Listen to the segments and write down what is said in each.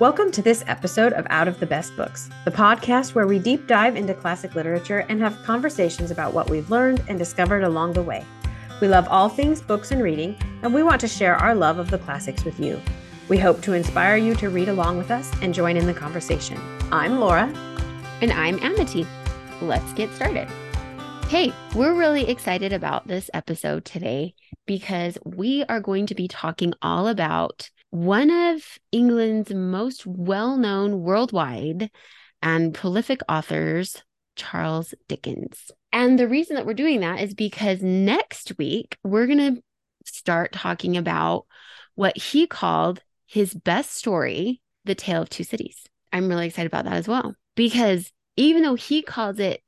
Welcome to this episode of Out of the Best Books, the podcast where we deep dive into classic literature and have conversations about what we've learned and discovered along the way. We love all things books and reading, and we want to share our love of the classics with you. We hope to inspire you to read along with us and join in the conversation. I'm Laura. And I'm Amity. Let's get started. Hey, we're really excited about this episode today because we are going to be talking all about one of England's most well known worldwide and prolific authors, Charles Dickens. And the reason that we're doing that is because next week we're going to start talking about what he called his best story, The Tale of Two Cities. I'm really excited about that as well because even though he calls it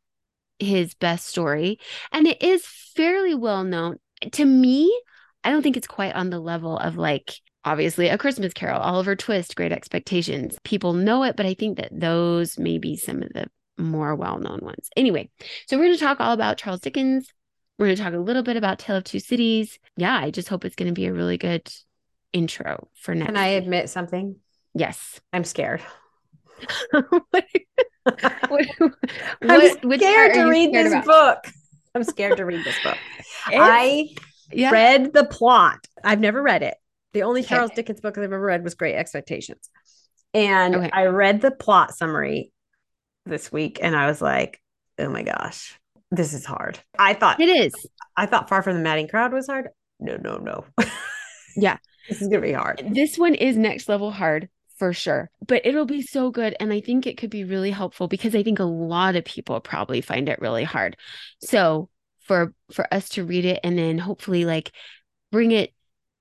his best story, and it is fairly well known to me, I don't think it's quite on the level of like obviously a christmas carol oliver twist great expectations people know it but i think that those may be some of the more well-known ones anyway so we're going to talk all about charles dickens we're going to talk a little bit about tale of two cities yeah i just hope it's going to be a really good intro for next Can I admit something? yes I'm scared. what, what, I'm scared to read scared this about? book. I'm scared to read this book. I yeah read the plot. I've never read it. The only Okay. Charles Dickens book I've ever read was Great Expectations. And Okay. I read the plot summary this week and I was like, oh my gosh, this is hard. I thought it is I thought Far from the Madding Crowd was hard. No, no, no. Yeah. this is gonna be hard. this one is next level hard for sure but it'll be so good and i think it could be really helpful because i think a lot of people probably find it really hard so for for us to read it and then hopefully like bring it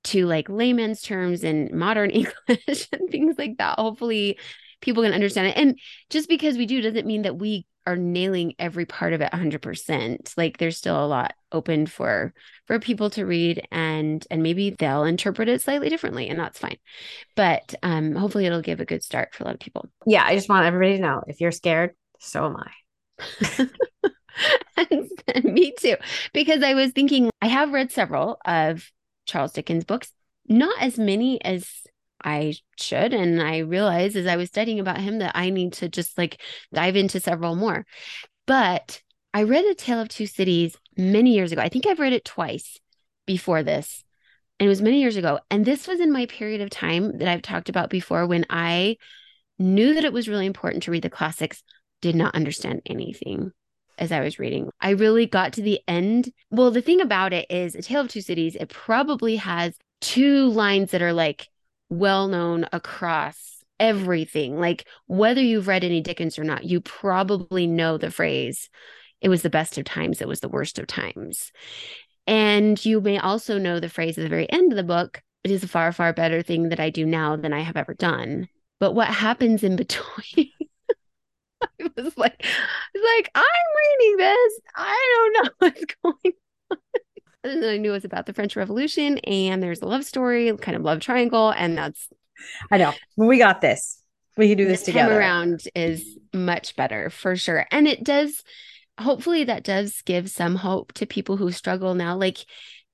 to like layman's terms and modern english and things like that. Hopefully people can understand it. And just because we do doesn't mean that we are nailing every part of it 100% like there's still a lot open for for people to read and and maybe they'll interpret it slightly differently and that's fine. But um hopefully it'll give a good start for a lot of people. Yeah, I just want everybody to know if you're scared, so am I. and me too because i was thinking i have read several of charles dickens books not as many as i should and i realized as i was studying about him that i need to just like dive into several more. But i read a tale of two cities many years ago. I think i've read it twice before this and it was many years ago. And this was in my period of time that i've talked about before when i knew that it was really important to read the classics did not understand anything as I was reading. I really got to the end. Well, the thing about it is A Tale of Two Cities, it probably has two lines that are like well known across everything. Like whether you've read any Dickens or not, you probably know the phrase, it was the best of times, it was the worst of times. And you may also know the phrase at the very end of the book, it is a far, far better thing that I do now than I have ever done. But what happens in between? I was like, like, I'm reading this. I don't know what's going on. And then I knew it was about the French Revolution and there's a love story, kind of love triangle, and that's I know. We got this. We can do this, this together. time around is much better for sure. And it does hopefully that does give some hope to people who struggle now. Like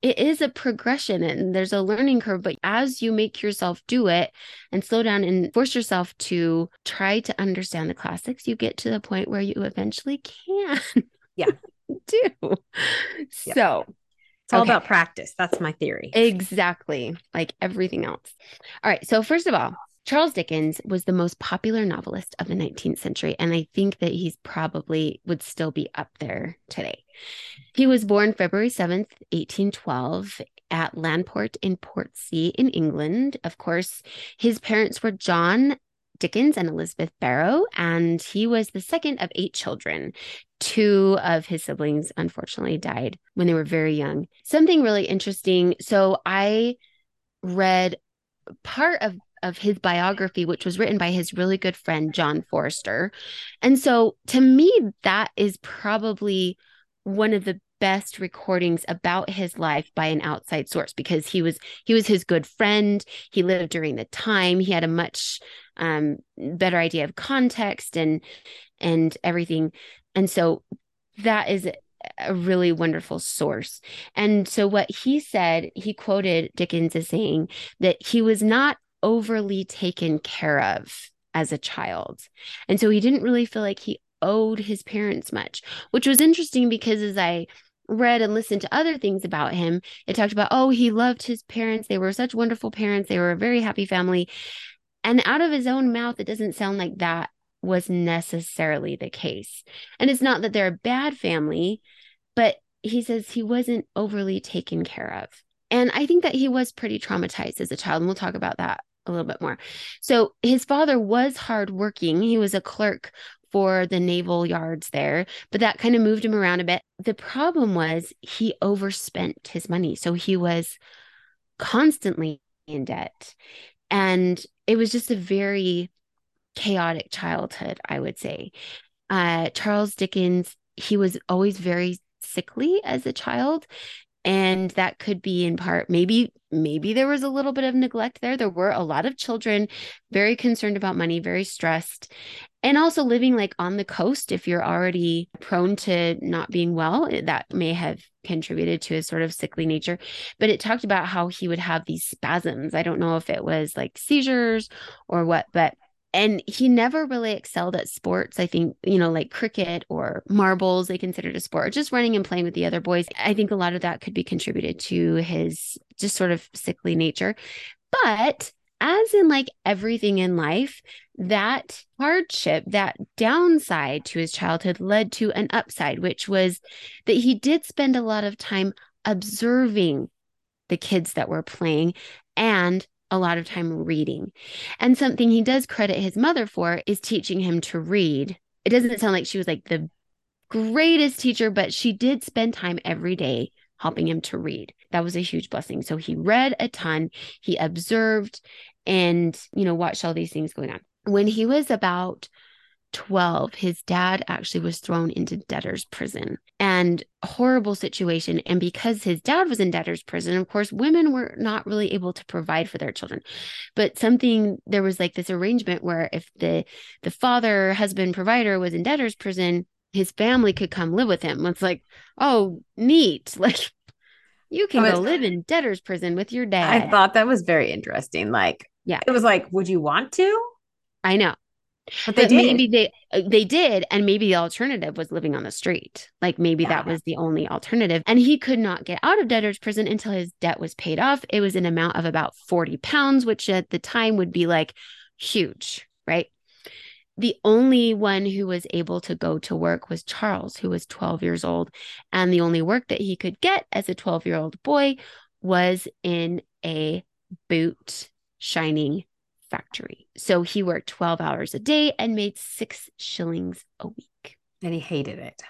it is a progression and there's a learning curve, but as you make yourself do it and slow down and force yourself to try to understand the classics, you get to the point where you eventually can. Yeah. do. Yeah. So It's all Okay. about practice. That's my theory. Exactly, like everything else. All right. So, first of all, Charles Dickens was the most popular novelist of the 19th century. And I think that he's probably would still be up there today. He was born February 7th, 1812, at Landport in Portsea in England. Of course, his parents were John Dickens and Elizabeth Barrow, and he was the second of eight children. Two of his siblings unfortunately died when they were very young. Something really interesting. So I read part of of his biography which was written by his really good friend John Forster. And so to me that is probably one of the best recordings about his life by an outside source because he was he was his good friend. He lived during the time. He had a much um, better idea of context and and everything. And so that is a really wonderful source. And so what he said he quoted dickens as saying that he was not overly taken care of as a child. And so he didn't really feel like he owed his parents much, which was interesting because as I read and listened to other things about him, it talked about, oh, he loved his parents. They were such wonderful parents. They were a very happy family. And out of his own mouth, it doesn't sound like that was necessarily the case. And it's not that they're a bad family, but he says he wasn't overly taken care of. And I think that he was pretty traumatized as a child. And we'll talk about that a little bit more. So his father was hardworking. He was a clerk for the naval yards there, but that kind of moved him around a bit. The problem was he overspent his money. So he was constantly in debt. And it was just a very chaotic childhood, I would say. Uh, Charles Dickens, he was always very sickly as a child and that could be in part maybe maybe there was a little bit of neglect there. There were a lot of children very concerned about money very stressed and also living like on the coast if you're already prone to not being well eh, that may have contributed to his sort of sickly nature. But it talked about how he would have these spasms. I don't know if it was like seizures or what but and he never really excelled at sports. I think you know like cricket or marbles they considered a sport or just running and playing with the other boys. I think a lot of that could be contributed to his just sort of sickly nature. But as in like everything in life that hardship that downside to his childhood led to an upside which was that he did spend a lot of time observing the kids that were playing and a lot of time reading. And something he does credit his mother for is teaching him to read. It doesn't sound like she was like the greatest teacher, but she did spend time every day helping him to read. That was a huge blessing. So he read a ton, he observed and, you know, watched all these things going on. When he was about 12, his dad actually was thrown into debtor's prison and horrible situation. And because his dad was in debtor's prison, of course, women were not really able to provide for their children. But something there was like this arrangement where if the the father, husband, provider was in debtor's prison, his family could come live with him. It's like, oh, neat. Like you can go live in debtor's prison with your dad. I thought that was very interesting. Like, yeah, it was like, would you want to? I know. But, but maybe they uh, they did, and maybe the alternative was living on the street. Like maybe yeah. that was the only alternative. And he could not get out of debtor's prison until his debt was paid off. It was an amount of about 40 pounds, which at the time would be like huge, right? The only one who was able to go to work was Charles, who was 12 years old. And the only work that he could get as a 12 year old boy was in a boot shining factory. So he worked 12 hours a day and made six shillings a week. And he hated it.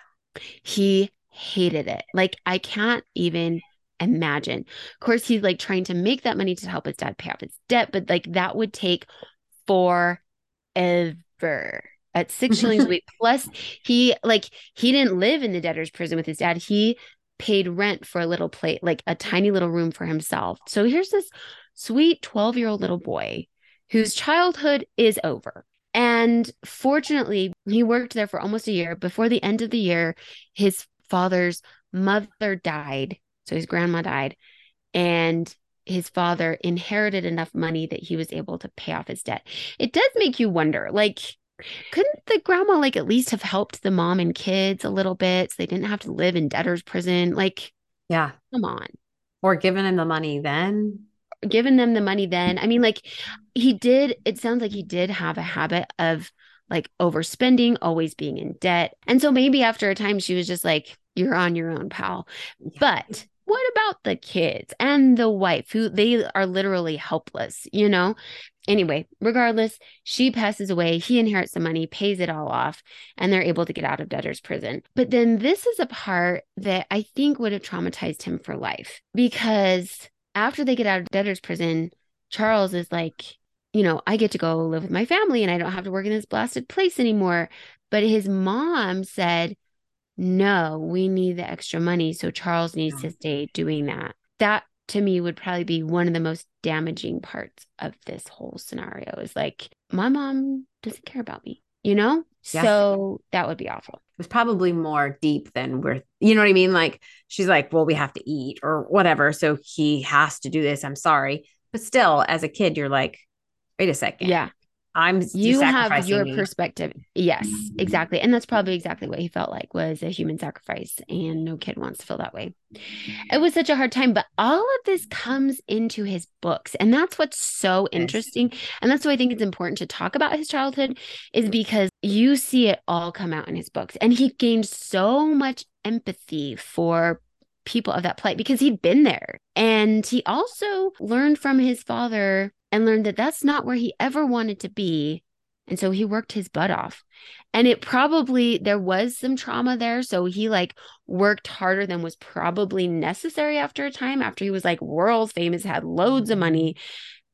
He hated it. Like, I can't even imagine. Of course, he's like trying to make that money to help his dad pay off his debt, but like that would take forever at six shillings a week. Plus, he like he didn't live in the debtor's prison with his dad. He paid rent for a little plate, like a tiny little room for himself. So here's this sweet 12 year old little boy whose childhood is over. And fortunately, he worked there for almost a year. Before the end of the year, his father's mother died. So his grandma died. And his father inherited enough money that he was able to pay off his debt. It does make you wonder like, couldn't the grandma like at least have helped the mom and kids a little bit so they didn't have to live in debtor's prison? Like, yeah, come on. Or giving him the money then given them the money then. I mean, like he did, it sounds like he did have a habit of like overspending, always being in debt. And so maybe after a time, she was just like, you're on your own, pal. But what about the kids and the wife who they are literally helpless, you know? Anyway, regardless, she passes away. He inherits the money, pays it all off, and they're able to get out of debtor's prison. But then this is a part that I think would have traumatized him for life because after they get out of debtor's prison, Charles is like, you know, I get to go live with my family and I don't have to work in this blasted place anymore. But his mom said, no, we need the extra money. So Charles needs to oh. stay doing that. That to me would probably be one of the most damaging parts of this whole scenario is like, my mom doesn't care about me, you know? So that would be awful It was probably more deep than we're you know what i mean like she's like well we have to eat or whatever so he has to do this i'm sorry but still as a kid you're like wait a second. Yeah. I'm You have your me. perspective. Yes, mm-hmm. exactly. And that's probably exactly what he felt like was a human sacrifice. And no kid wants to feel that way. It was such a hard time, but all of this comes into his books. And that's what's so interesting. And that's why I think it's important to talk about his childhood, is because you see it all come out in his books. And he gained so much empathy for people of that plight because he'd been there. And he also learned from his father and learned that that's not where he ever wanted to be. And so he worked his butt off. And it probably, there was some trauma there. So he like worked harder than was probably necessary after a time, after he was like world famous, had loads of money.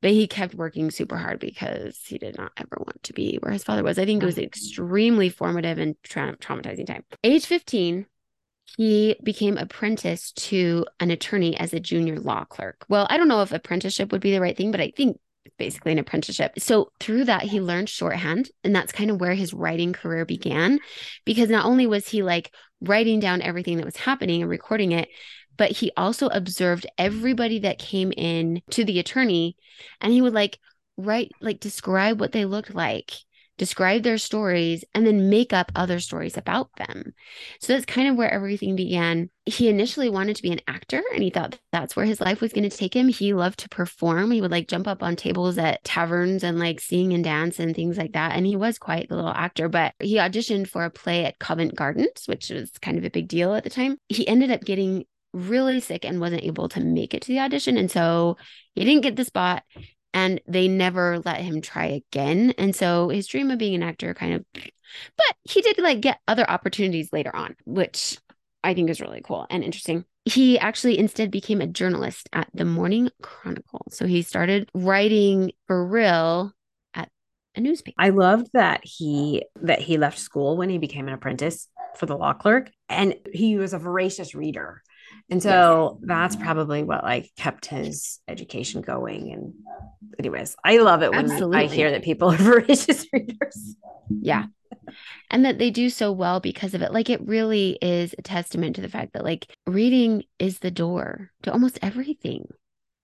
But he kept working super hard because he did not ever want to be where his father was. I think it was an extremely formative and tra- traumatizing time. Age 15, he became apprentice to an attorney as a junior law clerk. Well, I don't know if apprenticeship would be the right thing, but I think basically an apprenticeship. So through that, he learned shorthand, and that's kind of where his writing career began. Because not only was he like writing down everything that was happening and recording it, but he also observed everybody that came in to the attorney, and he would like write, like describe what they looked like, describe their stories, and then make up other stories about them. So that's kind of where everything began. He initially wanted to be an actor and he thought that's where his life was going to take him. He loved to perform. He would like jump up on tables at taverns and like sing and dance and things like that. And he was quite the little actor, but he auditioned for a play at Covent Gardens, which was kind of a big deal at the time. He ended up getting really sick and wasn't able to make it to the audition. And so he didn't get the spot and they never let him try again. And so his dream of being an actor kind of, but he did like get other opportunities later on, which I think is really cool and interesting. He actually instead became a journalist at the Morning Chronicle. So he started writing for real at a newspaper. I loved that he that he left school when he became an apprentice for the law clerk and he was a voracious reader. And so that's probably what like kept his education going and anyways, I love it when I hear that people are voracious readers. Yeah. And that they do so well because of it. Like it really is a testament to the fact that like reading is the door to almost everything.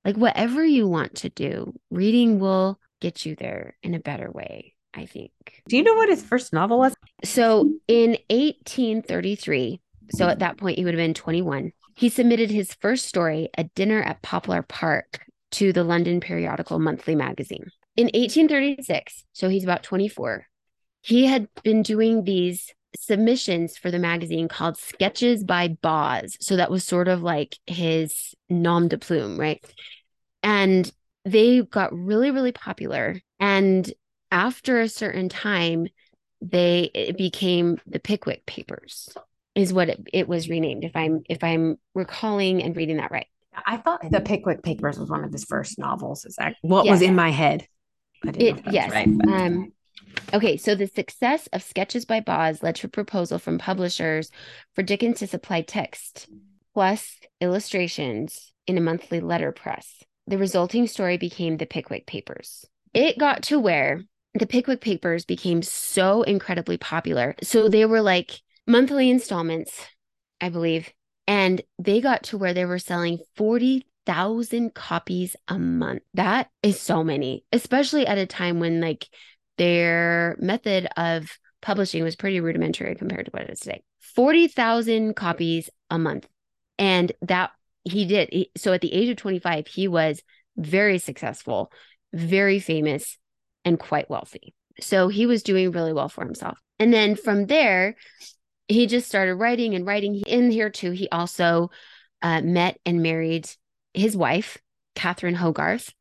Like whatever you want to do, reading will get you there in a better way, I think. Do you know what his first novel was? So in 1833, so at that point he would have been 21, he submitted his first story, A Dinner at Poplar Park, to the London periodical Monthly Magazine. In 1836, so he's about 24, he had been doing these submissions for the magazine called Sketches by Boz. So that was sort of like his nom de plume, right? And they got really, really popular. And after a certain time, they became the Pickwick Papers, is what it, it was renamed. If I'm if I'm recalling and reading that right. I thought The Pickwick Papers was one of his first novels. Is that what was in my head? I didn't know if It yes. right, but- Um, okay, so the success of Sketches by Boz led to a proposal from publishers for Dickens to supply text plus illustrations in a monthly letterpress. The resulting story became the Pickwick Papers. It got to where the Pickwick Papers became so incredibly popular. So they were like monthly installments, I believe, and they got to where they were selling 40,000 copies a month. That is so many, especially at a time when like their method of publishing was pretty rudimentary compared to what it is today. 40,000 copies a month. And that he did. So at the age of 25, he was very successful, very famous, and quite wealthy. So he was doing really well for himself. And then from there, he just started writing and writing. In here too, he also uh, met and married his wife, Catherine Hogarth.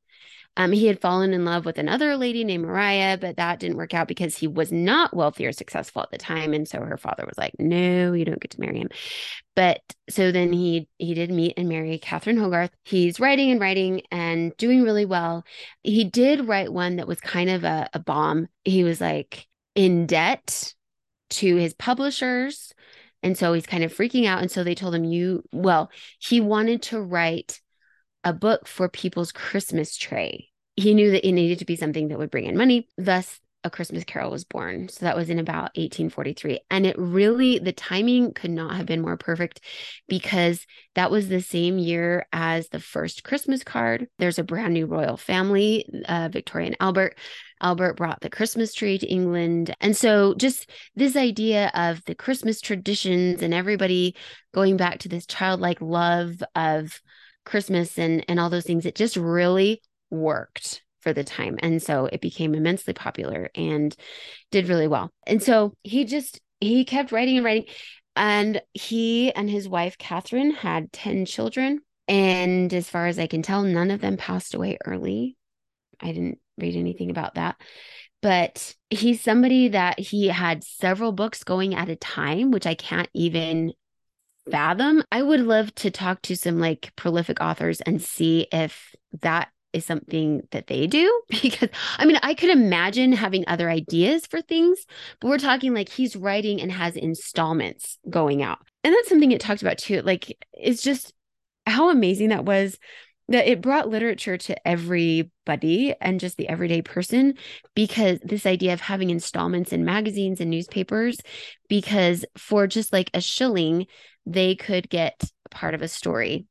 Um, he had fallen in love with another lady named Mariah, but that didn't work out because he was not wealthy or successful at the time. And so her father was like, "No, you don't get to marry him." But so then he he did meet and marry Catherine Hogarth. He's writing and writing and doing really well. He did write one that was kind of a, a bomb. He was like in debt to his publishers. And so he's kind of freaking out. And so they told him, You, well, he wanted to write a book for people's Christmas tray. He knew that it needed to be something that would bring in money. Thus, A Christmas Carol was born. So that was in about 1843. And it really, the timing could not have been more perfect because that was the same year as the first Christmas card. There's a brand new royal family, uh, Victoria and Albert. Albert brought the Christmas tree to England. And so, just this idea of the Christmas traditions and everybody going back to this childlike love of Christmas and, and all those things, it just really worked for the time. And so it became immensely popular and did really well. And so he just, he kept writing and writing. And he and his wife, Catherine, had 10 children. And as far as I can tell, none of them passed away early. I didn't read anything about that. But he's somebody that he had several books going at a time, which I can't even fathom. I would love to talk to some like prolific authors and see if that is something that they do because I mean, I could imagine having other ideas for things, but we're talking like he's writing and has installments going out. And that's something it talked about too. Like, it's just how amazing that was that it brought literature to everybody and just the everyday person because this idea of having installments in magazines and newspapers because for just like a shilling they could get part of a story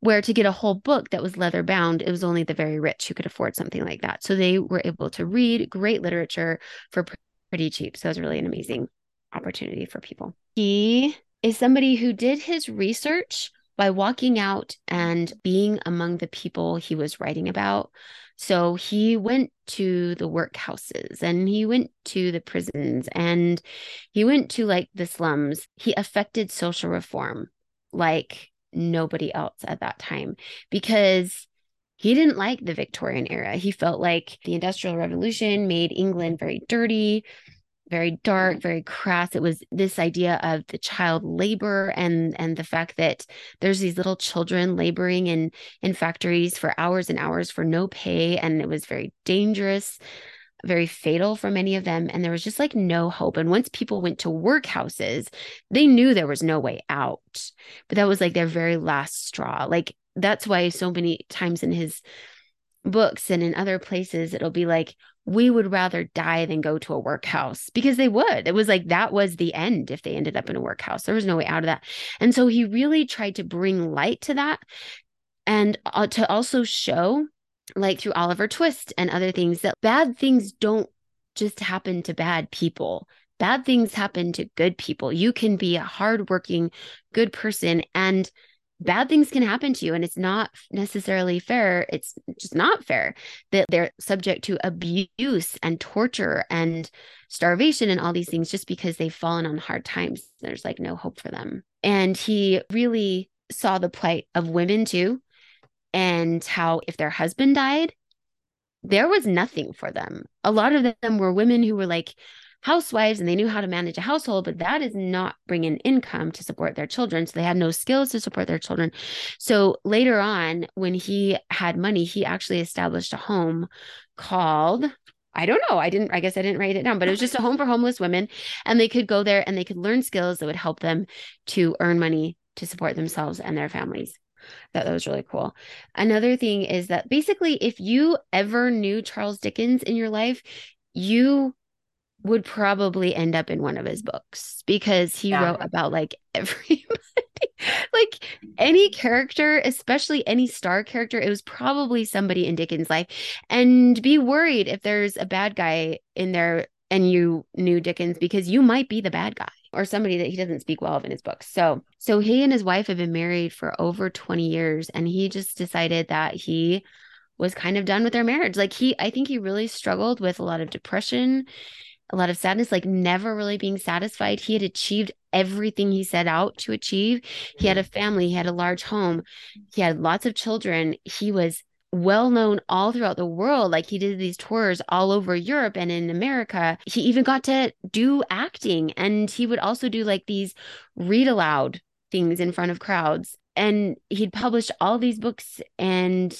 where to get a whole book that was leather bound, it was only the very rich who could afford something like that. So they were able to read great literature for pretty cheap. So it was really an amazing opportunity for people. He is somebody who did his research by walking out and being among the people he was writing about. So he went to the workhouses and he went to the prisons and he went to like the slums. He affected social reform like nobody else at that time because he didn't like the Victorian era. He felt like the Industrial Revolution made England very dirty, very dark, mm-hmm. very crass. It was this idea of the child labor and and the fact that there's these little children laboring in in factories for hours and hours for no pay and it was very dangerous very fatal for many of them. And there was just like no hope. And once people went to workhouses, they knew there was no way out. But that was like their very last straw. Like that's why so many times in his books and in other places, it'll be like, we would rather die than go to a workhouse because they would. It was like that was the end if they ended up in a workhouse. There was no way out of that. And so he really tried to bring light to that and uh, to also show like through Oliver Twist and other things, that bad things don't just happen to bad people. Bad things happen to good people. You can be a hardworking, good person, and bad things can happen to you. And it's not necessarily fair. It's just not fair that they're subject to abuse and torture and starvation and all these things just because they've fallen on hard times. There's like no hope for them. And he really saw the plight of women too and how if their husband died, there was nothing for them. A lot of them were women who were like housewives and they knew how to manage a household, but that is not bringing income to support their children. So they had no skills to support their children. So later on, when he had money, he actually established a home called I don't know. I didn't, I guess I didn't write it down, but it was just a home for homeless women. And they could go there and they could learn skills that would help them to earn money to support themselves and their families that, that was really cool. Another thing is that basically, if you ever knew Charles Dickens in your life, you would probably end up in one of his books because he yeah. wrote about like everybody like any character especially any star character it was probably somebody in dickens life and be worried if there's a bad guy in there and you knew dickens because you might be the bad guy or somebody that he doesn't speak well of in his books. So, so he and his wife have been married for over 20 years and he just decided that he was kind of done with their marriage. Like he I think he really struggled with a lot of depression, a lot of sadness, like never really being satisfied. He had achieved everything he set out to achieve. He had mm-hmm. a family, he had a large home, he had lots of children. He was well known all throughout the world. Like he did these tours all over Europe and in America. He even got to do acting and he would also do like these read aloud things in front of crowds. And he'd published all these books and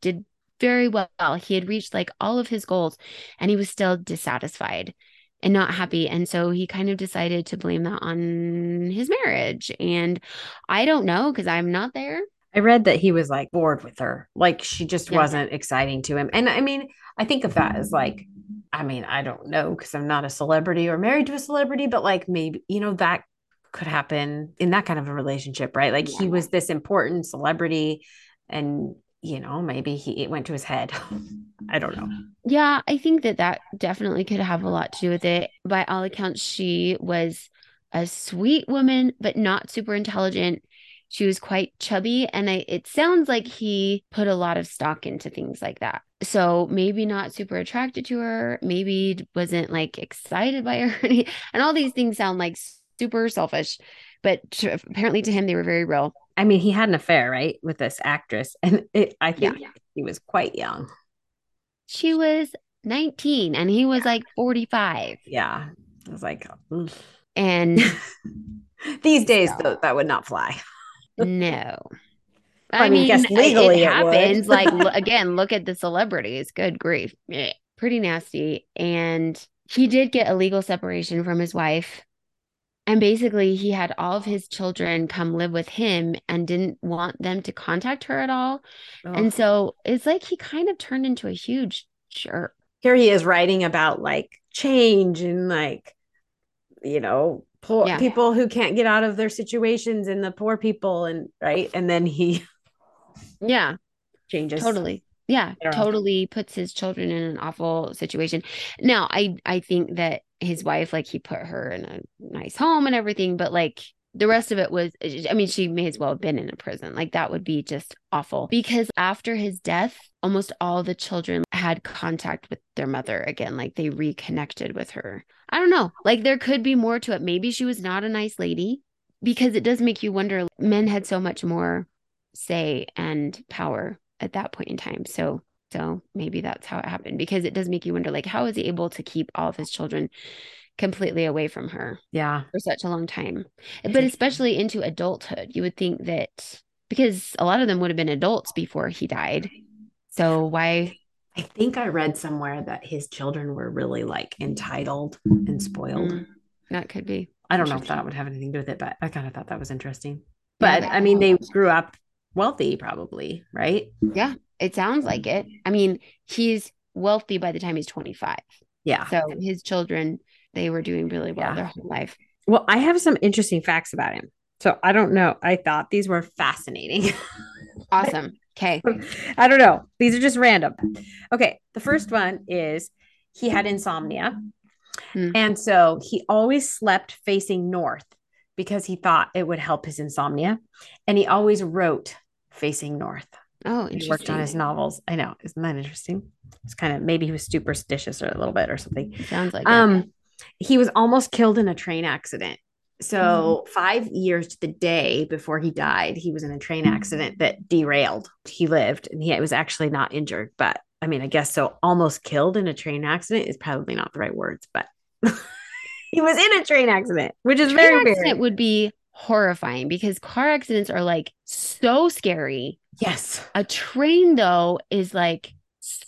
did very well. He had reached like all of his goals and he was still dissatisfied and not happy. And so he kind of decided to blame that on his marriage. And I don't know because I'm not there. I read that he was like bored with her. Like she just yeah. wasn't exciting to him. And I mean, I think of that as like I mean, I don't know because I'm not a celebrity or married to a celebrity, but like maybe, you know, that could happen in that kind of a relationship, right? Like he was this important celebrity and, you know, maybe he it went to his head. I don't know. Yeah, I think that that definitely could have a lot to do with it. By all accounts, she was a sweet woman, but not super intelligent. She was quite chubby, and I, it sounds like he put a lot of stock into things like that. So maybe not super attracted to her, maybe wasn't like excited by her, and all these things sound like super selfish, but to, apparently to him they were very real. I mean, he had an affair, right, with this actress, and it, I Yeah. think he was quite young. She was 19 and he was like 45. Yeah, I was like, "Ugh." And these days, So- though, that would not fly. No. I I mean, guess it- legally it it happens. like, again, look at the celebrities. Good grief. Eh, pretty nasty. And he did get a legal separation from his wife. And basically, he had all of his children come live with him and didn't want them to contact her at all. And so it's like he kind of turned into a huge jerk. here he is writing about like change and like, you know, poor Yeah. people who can't get out of their situations and the poor people, and right, and then he Yeah. changes. Totally. Yeah, totally puts his children in an awful situation. Now, I I think that his wife, like he put her in a nice home and everything, but like the rest of it was I mean, she may as well have been in a prison. Like that would be just awful. Because after his death, almost all the children had contact with their mother again. Like they reconnected with her. I don't know. Like there could be more to it. Maybe she was not a nice lady because it does make you wonder men had so much more say and power at that point in time. So so maybe that's how it happened because it does make you wonder like how is he able to keep all of his children completely away from her Yeah, for such a long time. But especially into adulthood, you would think that because a lot of them would have been adults before he died. So why I think I read somewhere that his children were really like entitled and spoiled. Mm, that could be. I don't know if that would have anything to do with it, but I kind of thought that was interesting. But that I mean, they grew up wealthy, probably, right? Yeah, it sounds like it. I mean, he's wealthy by the time he's 25. Yeah. So his children, they were doing really well Yeah. their whole life. Well, I have some interesting facts about him. So I don't know. I thought these were fascinating. Awesome. Okay. I don't know. These are just random. Okay. The first one is he had insomnia. Hmm. And so he always slept facing north because he thought it would help his insomnia. And he always wrote facing north. Oh, He worked on his novels. I know. Isn't that interesting? It's kind of maybe he was superstitious or a little bit or something. Sounds like it. He was almost killed in a train accident. So Mm-hmm. five years to the day before he died, he was in a train accident that derailed. He lived, and he was actually not injured. But I mean, I guess so. Almost killed in a train accident is probably not the right words, but he was in a train accident, which is Train very accident weird. would be horrifying because car accidents are like so scary. Yes, A train though is like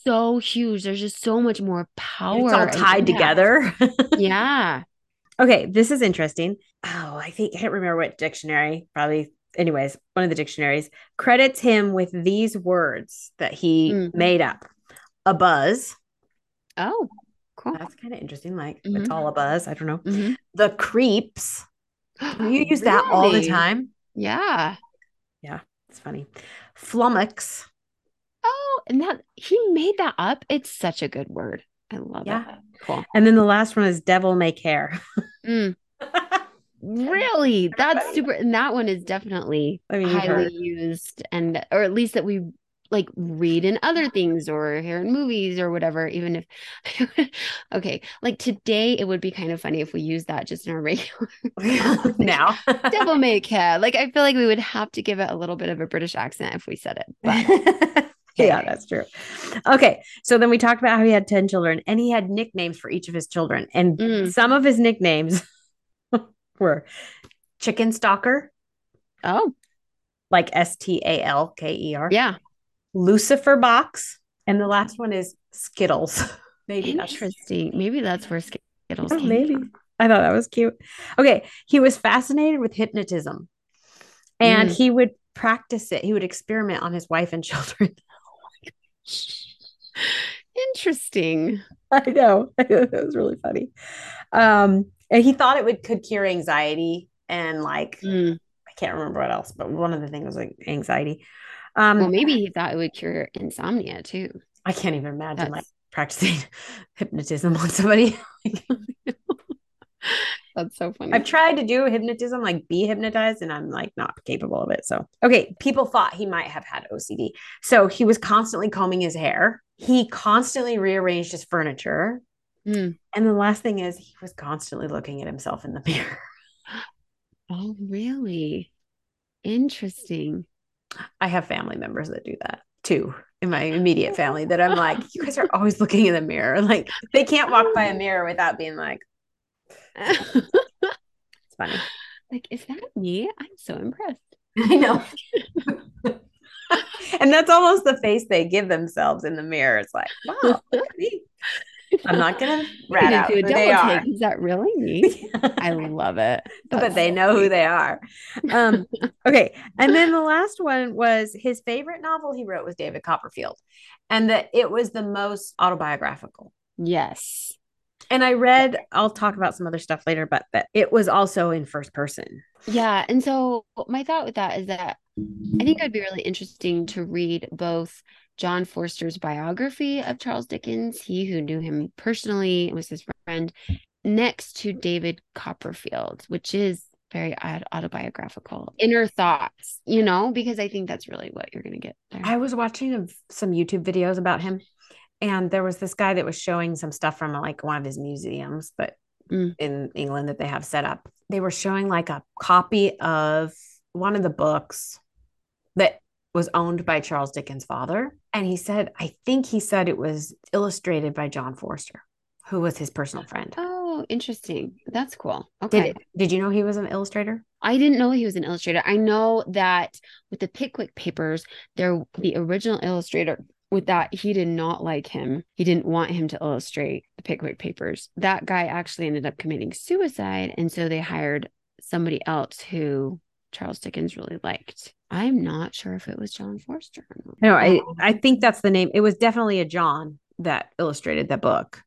so huge. There's just so much more power. it's all tied together. Yeah. Okay, this is interesting. Oh, I think I can't remember what dictionary, probably, anyways, one of the dictionaries credits him with these words that he Mm. made up a buzz. Oh, cool. That's kind of interesting. Like Mhm. it's all a buzz. I don't know. Mhm. The creeps. You use that all the time. Yeah. Yeah. It's funny. Flummox. And that he made that up. It's such a good word. I love Yeah. it. Cool. And then the last one is devil may care. Mm, really? That's super. And that one is definitely I mean, highly heard. used and or at least that we like read in other things or hear in movies or whatever even if okay like today it would be kind of funny if we used that just in our regular now. devil may care like i feel like we would have to give it a little bit of a british accent if we said it but yeah, that's true. Okay. So then we talked about how he had 10 children and he had nicknames for each of his children. And Mm. some of his nicknames were Chicken Stalker, oh like S T A L K E R, yeah Lucifer Box, and the last one is Skittles. Maybe that's interesting maybe that's where skittles Oh, came maybe. from. I thought that was cute. Okay. He was fascinated with hypnotism and Mm. he would practice it. He would experiment on his wife and children. Interesting I know. it was really funny. Um, and he thought it would could cure anxiety and like Mm. I can't remember what else, but one of the things was like anxiety. Um, Well, maybe he thought it would cure insomnia too. I can't even imagine like practicing hypnotism on somebody. That's so funny. I've tried to do hypnotism, like be hypnotized, and I'm like not capable of it. So, okay, people thought he might have had OCD. So he was constantly combing his hair. He constantly rearranged his furniture. Mm. And the last thing is he was constantly looking at himself in the mirror. Oh, really? Interesting. I have family members that do that too in my immediate family that I'm like, you guys are always looking in the mirror. Like they can't walk by a mirror without being like, it's funny. like, is that me? I'm so impressed. I know. and that's almost the face they give themselves in the mirror. It's like, wow, look at me. I'm not gonna rat out who a they are. take. Is that really me? I love it. but they know who they are. Um, okay. And then the last one was his favorite novel he wrote was David Copperfield. And that it was the most autobiographical. Yes. And I read, I'll talk about some other stuff later, but that it was also in first person. Yeah. And so my thought with that is that I think it would be really interesting to read both John Forster's biography of Charles Dickens, he who knew him personally and was his friend, next to David Copperfield, which is very autobiographical, inner thoughts, you know, because I think that's really what you're going to get there. I was watching some YouTube videos about him, and there was this guy that was showing some stuff from like one of his museums, but Mm. in England that they have set up. They were showing like a copy of one of the books that was owned by Charles Dickens' father. And he said, I think he said it was illustrated by John Forster, who was his personal friend. Oh, interesting. That's cool. Okay. Did did you know he was an illustrator? I didn't know he was an illustrator. I know that with the Pickwick Papers, there the original illustrator with that he did not like him. He didn't want him to illustrate the Pickwick Papers. That guy actually ended up committing suicide, and so they hired somebody else who Charles Dickens really liked. I'm not sure if it was John Forster. No, I, I think that's the name. It was definitely a John that illustrated that book.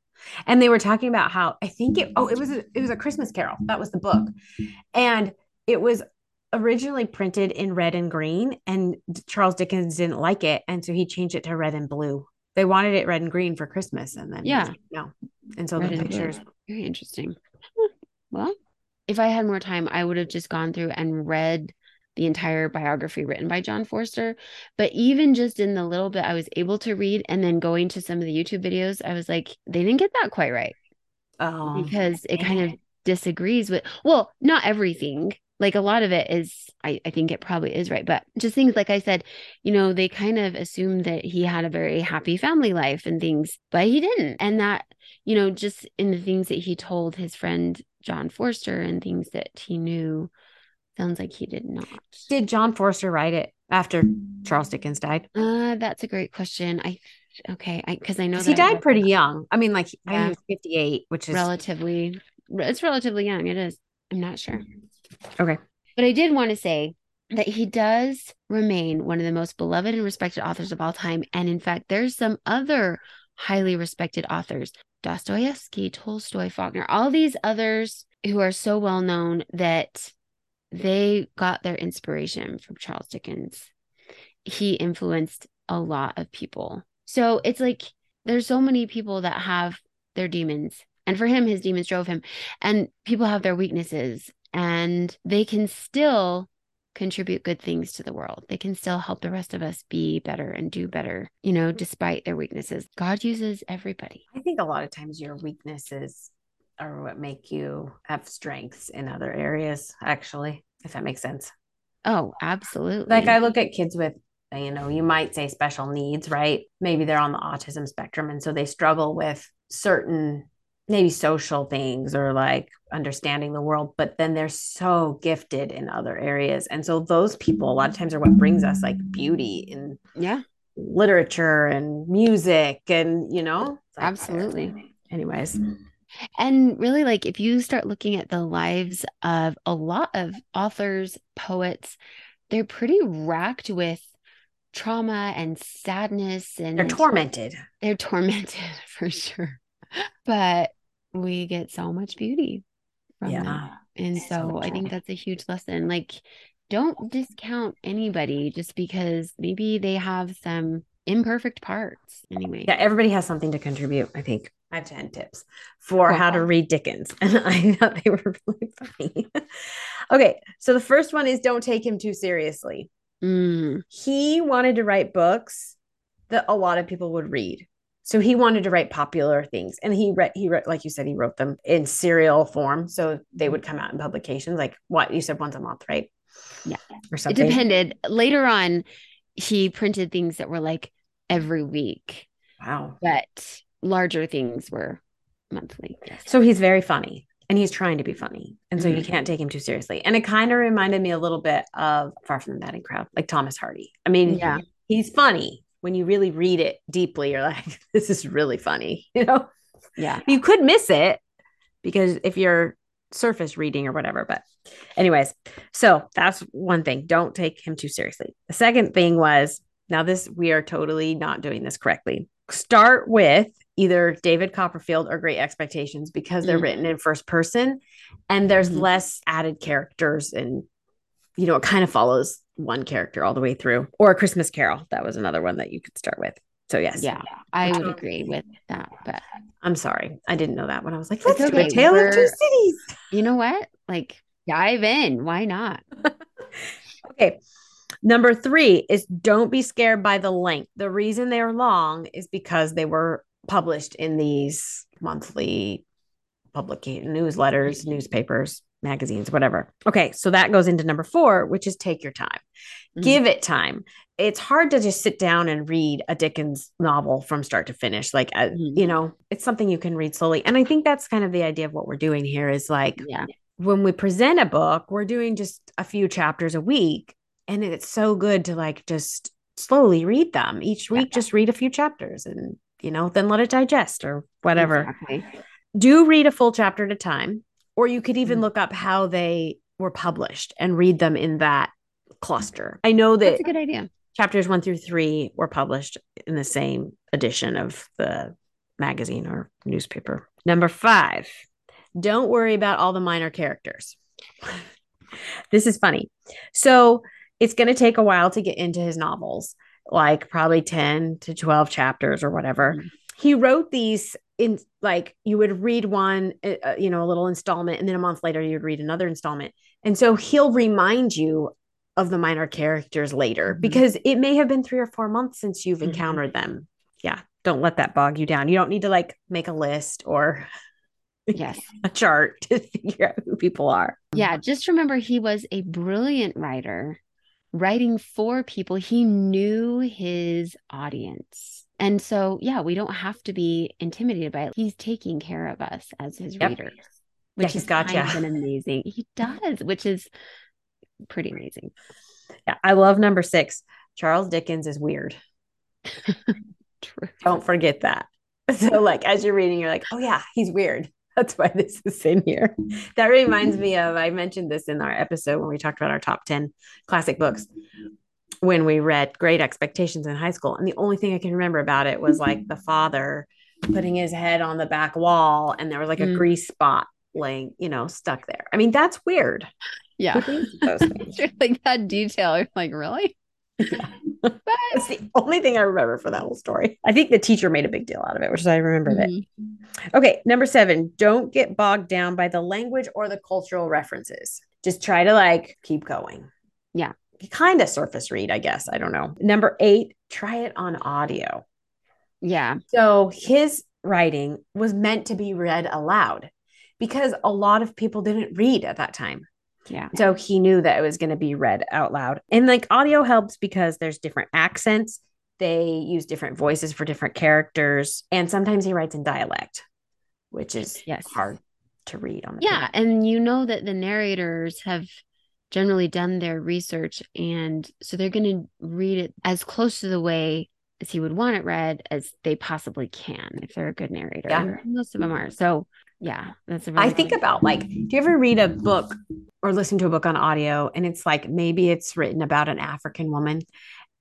And they were talking about how I think it oh, it was a, it was a Christmas carol. That was the book. And it was originally printed in red and green and Charles Dickens didn't like it and so he changed it to red and blue. They wanted it red and green for Christmas and then Yeah. like, no. And so Red the and blue. pictures Very interesting. Well, if I had more time, I would have just gone through and read the entire biography written by John Forster. But even just in the little bit I was able to read and then going to some of the YouTube videos, I was like, they didn't get that quite right oh because it kind of disagrees with, well, not everything. Like a lot of it is, I, I think it probably is right. But just things like I said, you know, they kind of assumed that he had a very happy family life and things, but he didn't. And that, you know, just in the things that he told his friend John Forster and things that he knew, sounds like he did not. did John Forster write it after Charles Dickens died? Uh, that's a great question. I, okay, I because I know he that I died pretty young. I mean, like I Yeah. he was 58, which is relatively, it's relatively young. It is. I'm not sure. Okay. But I did want to say that he does remain one of the most beloved and respected authors of all time. And in fact, there's some other highly respected authors Dostoevsky, Tolstoy, Faulkner, all these others who are so well known that they got their inspiration from Charles Dickens. He influenced a lot of people. So it's like there's so many people that have their demons. And for him, his demons drove him. And people have their weaknesses and they can still contribute good things to the world. They can still help the rest of us be better and do better, you know, despite their weaknesses. God uses everybody. I think a lot of times your weaknesses are what make you have strengths in other areas, actually, if that makes sense. Oh, absolutely. Like I look at kids with, you know, you might say special needs, right? Maybe they're on the autism spectrum. And so they struggle with certain, maybe social things or like understanding the world, but then they're so gifted in other areas. And so those people, a lot of times, are what brings us like beauty in yeah, literature and music and, you know, like- absolutely. Anyways. And really, like, if you start looking at the lives of a lot of authors, poets, they're pretty racked with trauma and sadness and They're tormented. they're tormented for sure. But we get so much beauty from Yeah. that. And So so I think that's a huge lesson. Like, don't discount anybody just because maybe they have some imperfect parts. Anyway. Yeah, everybody has something to contribute, I think. I have 10 tips for Cool. how to read Dickens. And I thought they were really funny. okay, so the first one is don't take him too seriously. Mm, He wanted to write books that a lot of people would read. So he wanted to write popular things. And he read, he wrote, like you said, he wrote them in serial form. So they would come out in publications, like what you said once a month, right? Yeah. Or something. it depended. Later on, he printed things that were like every week, Wow. but larger things were monthly. So he's very funny and he's trying to be funny. And so you Mhm. can't take him too seriously. And it kind of reminded me a little bit of Far From the Madding Crowd, like Thomas Hardy. I mean, Yeah. he's funny. When you really read it deeply, you're like, this is really funny. You know, Yeah. you could miss it because if you're surface reading or whatever. But, anyways, so that's one thing. Don't take him too seriously. The second thing was now, this we are totally not doing this correctly. Start with either David Copperfield or Great Expectations because they're Mhm. written in first person and there's Mhm. less added characters and you know it kind of follows one character all the way through or a Christmas Carol that was another one that you could start with so yes Yeah. I um, would agree with that. But I'm sorry I didn't know that when I was like let's do okay. a Tale of Two Cities you know what? Like, dive in. Why not? Okay. Number three is don't be scared by the length. The reason they are long is because they were published in these monthly publication newsletters, newspapers, magazines, whatever. Okay. So that goes into number four, which is take your time. Mhm. Give it time. It's hard to just sit down and read a Dickens novel from start to finish. Like, uh, Mhm. you know, it's something you can read slowly. And I think that's kind of the idea of what we're doing here is like, Yeah. when we present a book, we're doing just a few chapters a week. And it's so good to like just slowly read them each Yeah. week, just read a few chapters and, you know, then let it digest or whatever. Exactly. Do read a full chapter at a time, or you could even Mhm. look up how they were published and read them in that cluster. I know that That's a good idea. chapters one through three were published in the same edition of the magazine or newspaper. Number five, don't worry about all the minor characters. this is funny. So it's going to take a while to get into his novels, like probably 10 to 12 chapters or whatever. Mhm. He wrote these in like you would read one, uh, you know, a little installment, and then a month later you'd read another installment. And so he'll remind you of the minor characters later Mhm. because it may have been three or four months since you've Mhm. encountered them. Yeah. Don't let that bog you down. You don't need to like make a list or Yes. a chart to figure out who people are. Yeah. Just remember, he was a brilliant writer, writing for people. He knew his audience. And so, yeah, we don't have to be intimidated by it. He's taking care of us as his Yep. readers, Yeah, which he's is got kind of amazing. He does, which is pretty amazing. Yeah. I love number six. Charles Dickens is weird. True. Don't forget that. So, like, as you're reading, you're like, oh, yeah, he's weird. That's why this is in here. That reminds me of, I mentioned this in our episode when we talked about our top 10 classic books when we read Great Expectations in high school. And the only thing I can remember about it was like the father putting his head on the back wall and there was like a Mm. grease spot laying, you know, stuck there. I mean, that's weird. Yeah. Who thinks those like that detail. You're like, really? Yeah. That's the only thing I remember for that whole story. I think the teacher made a big deal out of it, which is I remember it. Mhm. Okay, number seven, don't get bogged down by the language or the cultural references. Just try to like keep going. Yeah. Kind of surface read, I guess. I don't know. Number eight, try it on audio. Yeah. So his writing was meant to be read aloud because a lot of people didn't read at that time. Yeah. So he knew that it was going to be read out loud. And like audio helps because there's different accents. They use different voices for different characters. And sometimes he writes in dialect, which is Yes. hard to read on the Yeah. page. And you know that the narrators have generally done their research. And so they're going to read it as close to the way as he would want it read as they possibly can if they're a good narrator. Yeah. Most of them are. So, yeah, that's a really I think about like, do you ever read a book or listen to a book on audio and it's like maybe it's written about an African woman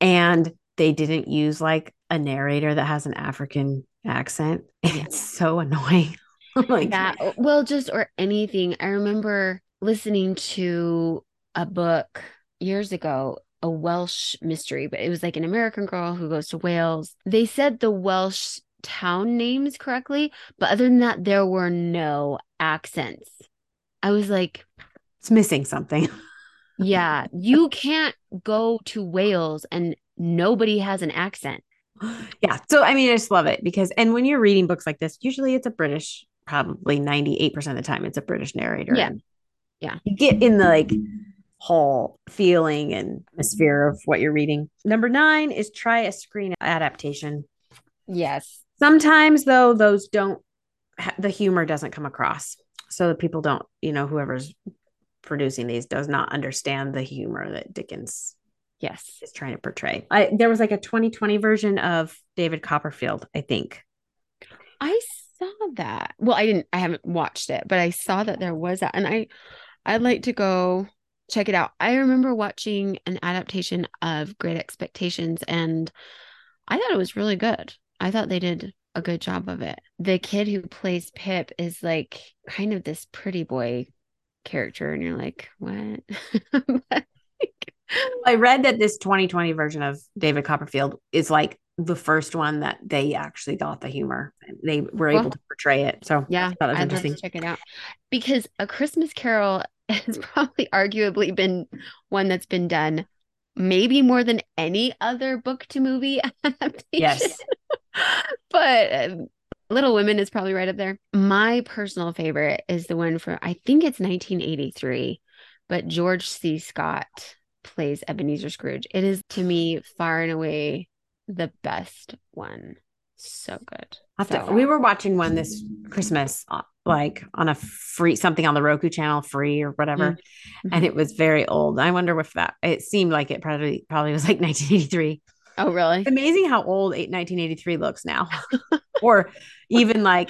and they didn't use like a narrator that has an African accent. And it's so annoying. like that well just or anything i remember listening to a book years ago a welsh mystery but it was like an american girl who goes to wales they said the welsh town names correctly but other than that there were no accents i was like it's missing something. yeah you can't go to wales and nobody has an accent yeah. So I mean, I just love it because and when you're reading books like this, usually it's a British, probably 98% of the time it's a British narrator. Yeah. Yeah. You get in the like whole feeling and atmosphere of what you're reading. Number nine is try a screen adaptation. yes Sometimes though, those don't the humor doesn't come across. So that people don't, you know, whoever's producing these does not understand the humor that Dickens yes is trying to portray. I there was like a 2020 version of David Copperfield, I think. I saw that. Well, I didn't I haven't watched it, but I saw that there was that and I I'd like to go check it out. I remember watching an adaptation of Great Expectations and I thought it was really good. I thought they did a good job of it. The kid who plays Pip is like kind of this pretty boy character and you're like, "What?" I read that this 2020 version of David Copperfield is like the first one that they actually got the humor. They were able to portray it. So Yeah, I thought it was I'd interesting. check it out because A Christmas Carol has probably arguably been one that's been done maybe more than any other book to movie adaptation. Yes. but um, Little Women is probably right up there. My personal favorite is the one from I think it's 1983, but George C. Scott plays Ebenezer Scrooge. It is to me far and away the best one. So good. To- So- we were watching one this Christmas, uh, like on a free something on the Roku channel, free or whatever, Mhm. and it was very old. I wonder if that it seemed like it probably probably was like 1983. Oh, really? It's amazing how old 1983 looks now, or even like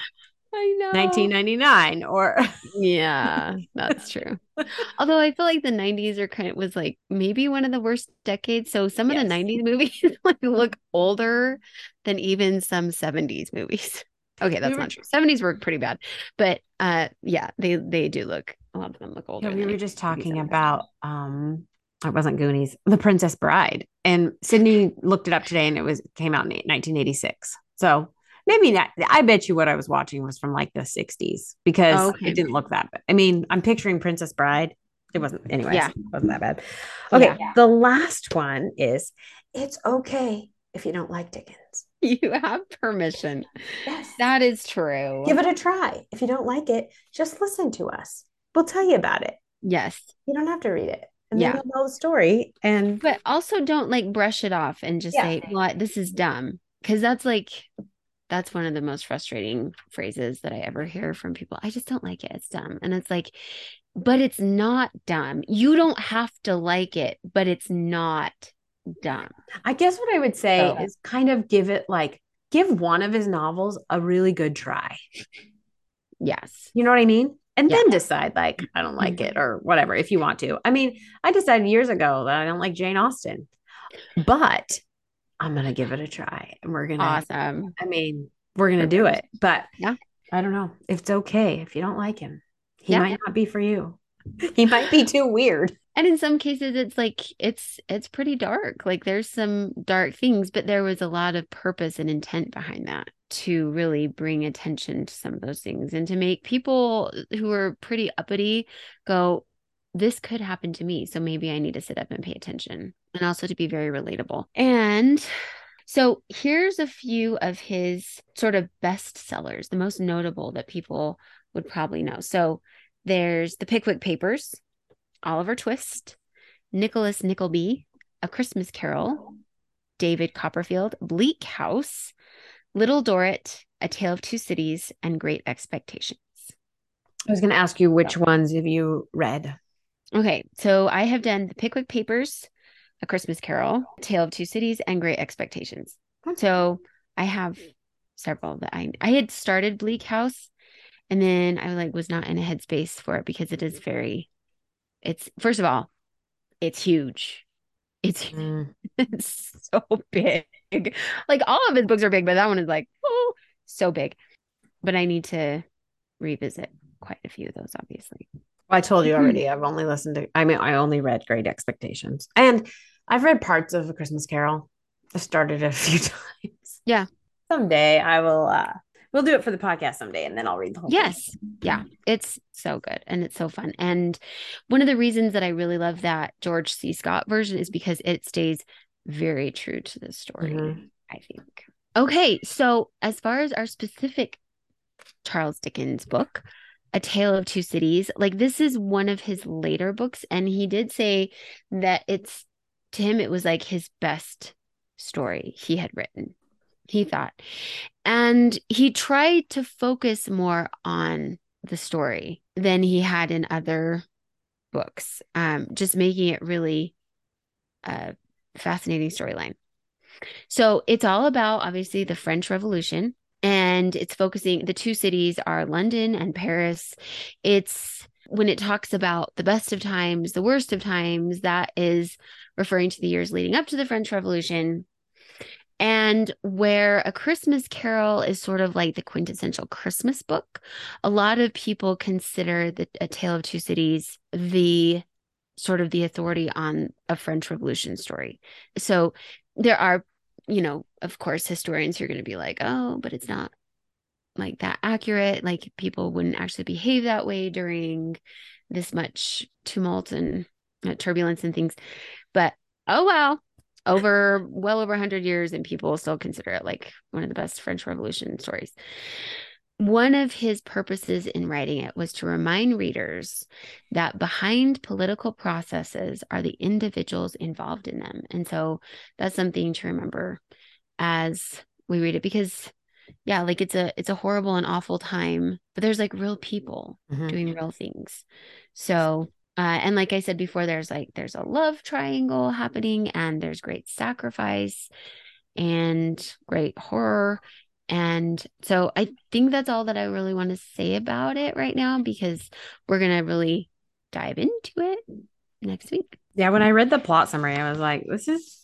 I know. 1999, or Yeah, that's true. Although I feel like the 90s are kind of was like maybe one of the worst decades. So some of the 90s movies like look older than even some 70s movies. Okay, that's were- not true. 70s were pretty bad. But uh yeah, they they do look a lot of them look older. Yeah, we were just talking some of us. about um it wasn't Goonies, The Princess Bride. And Sydney looked it up today and it was came out in 1986. So maybe not I bet you what I was watching was from like the 60s because Oh, okay. it didn't look that bad. I mean, I'm picturing Princess Bride. It wasn't anyway, Yeah. it wasn't that bad. Okay, Yeah. the last one is it's okay if you don't like Dickens. You have permission. Yes. That is true. Give it a try. If you don't like it, just listen to us. We'll tell you about it. yes. You don't have to read it. And Yeah. know the story. And But also don't like brush it off and just Yeah. say, "What? This is dumb." Because that's like that's one of the most frustrating phrases that I ever hear from people. I just don't like it. It's dumb. And it's like, but it's not dumb. You don't have to like it, but it's not dumb. I guess what I would say So- is kind of give it like give one of his novels a really good try. Yes. You know what I mean? And Yeah. Mm-hmm. then decide like I don't like it or whatever if you want to. I mean, I decided years ago that I don't like Jane Austen. But I'm going to give it a try and we're going to Awesome. I mean, we're going to do it. But Yeah. I don't know. It's okay if you don't like him. He Yeah. might not be for you. He might be too weird. And in some cases it's like it's it's pretty dark. Like there's some dark things, but there was a lot of purpose and intent behind that to really bring attention to some of those things and to make people who are pretty uppity go this could happen to me, so maybe I need to sit up and pay attention. And also to be very relatable. And so here's a few of his sort of best sellers, the most notable that people would probably know. So there's the Pickwick Papers, Oliver Twist, Nicholas Nickleby, A Christmas Carol, David Copperfield, Bleak House, Little Dorrit, A Tale of Two Cities, and Great Expectations. I was going to ask you which ones have you read? Okay, so I have done the Pickwick Papers, A Christmas Carol, Tale of Two Cities, and Great Expectations. So I have several that I I had started Bleak House, and then I like was not in a headspace for it because it is very. It's first of all, it's huge. It's Mm. it's so big. big. Like all of his books are big, but that one is like, oh, so big. But I need to revisit quite a few of those, obviously. I told you already. I've only listened to. I mean, I only read Great Expectations, and I've read parts of A Christmas Carol. I started it a few times. Yeah. Someday I will. uh We'll do it for the podcast someday, and then I'll read the whole. Yes. thing. Yeah. It's so good and it's so fun. And one of the reasons that I really love that George C. Scott version is because it stays very true to the story, Mhm. I think. Okay. So, as far as our specific Charles Dickens book, A Tale of Two Cities, like this is one of his later books. And he did say that it's to him, it was like his best story he had written, he thought. And he tried to focus more on the story than he had in other books, um, just making it really a fascinating storyline. So it's all about obviously the French Revolution, and it's focusing the two cities are London and Paris. It's when it talks about the best of times, the worst of times, that is referring to the years leading up to the French Revolution. And where A Christmas Carol is sort of like the quintessential Christmas book, a lot of people consider the A Tale of Two Cities the sort of the authority on a French Revolution story. So there are, you know, of course, historians are going to be like, oh, but it's not like that accurate. Like people wouldn't actually behave that way during this much tumult and uh, turbulence and things. But oh well, over well over 100 years, and people still consider it like one of the best French Revolution stories. One of his purposes in writing it was to remind readers that behind political processes are the individuals involved in them. And so that's something to remember as we read it because yeah, like it's a it's a horrible and awful time, but there's like real people Mhm. doing real things. So uh, and like I said before, there's like there's a love triangle happening, and there's great sacrifice and great horror. And so I think that's all that I really want to say about it right now because we're gonna really dive into it next week. Yeah, when I read the plot summary, I was like, this is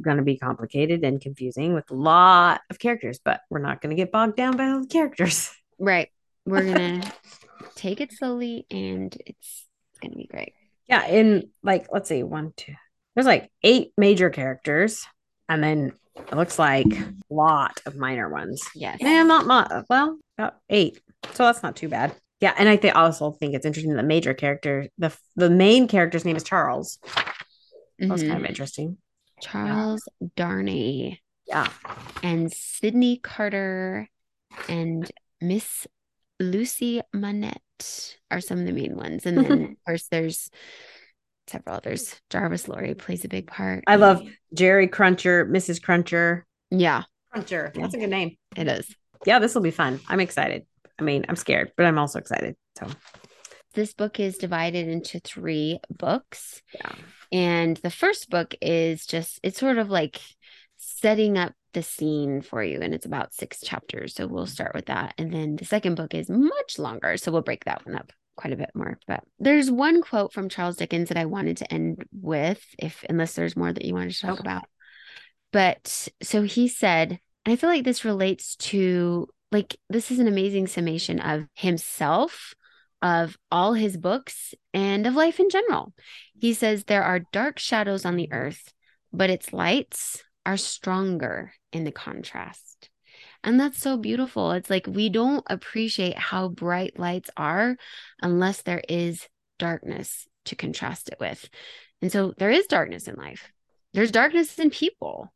going to be complicated and confusing with a lot of characters, but we're not going to get bogged down by all the characters. Right. We're gonna take it slowly and it's gonna be great. Yeah, in like, let's see, one, two, there's like eight major characters, and then it looks like a lot of minor ones. Yes. Yeah, not much. Well, about eight. So that's not too bad. Yeah, and I think also think it's interesting the major character, the the main character's name is Charles. That's Mhm. kind of interesting. Charles Darnay Yeah. and Sydney Carton and Miss Lucy Manette are some of the main ones. And then of course there's several others. Jarvis Lorry plays a big part. I love Jerry Cruncher, Mrs. Cruncher. Yeah, Cruncher. That's a good name. it is. Yeah, this will be fun. I'm excited. I mean, I'm scared, but I'm also excited. So This book is divided into three books. yeah. And the first book is just, it's sort of like setting up the scene for you. And it's about six chapters. So we'll start with that. And then the second book is much longer. So we'll break that one up quite a bit more. But there's one quote from Charles Dickens that I wanted to end with, if unless there's more that you wanted to talk Nope. about. But so he said, and I feel like this relates to like this is an amazing summation of himself, of all his books, and of life in general. He says there are dark shadows on the earth, but its lights are stronger in the contrast. And that's so beautiful. It's like we don't appreciate how bright lights are unless there is darkness to contrast it with. And so there is darkness in life. There's darkness in people.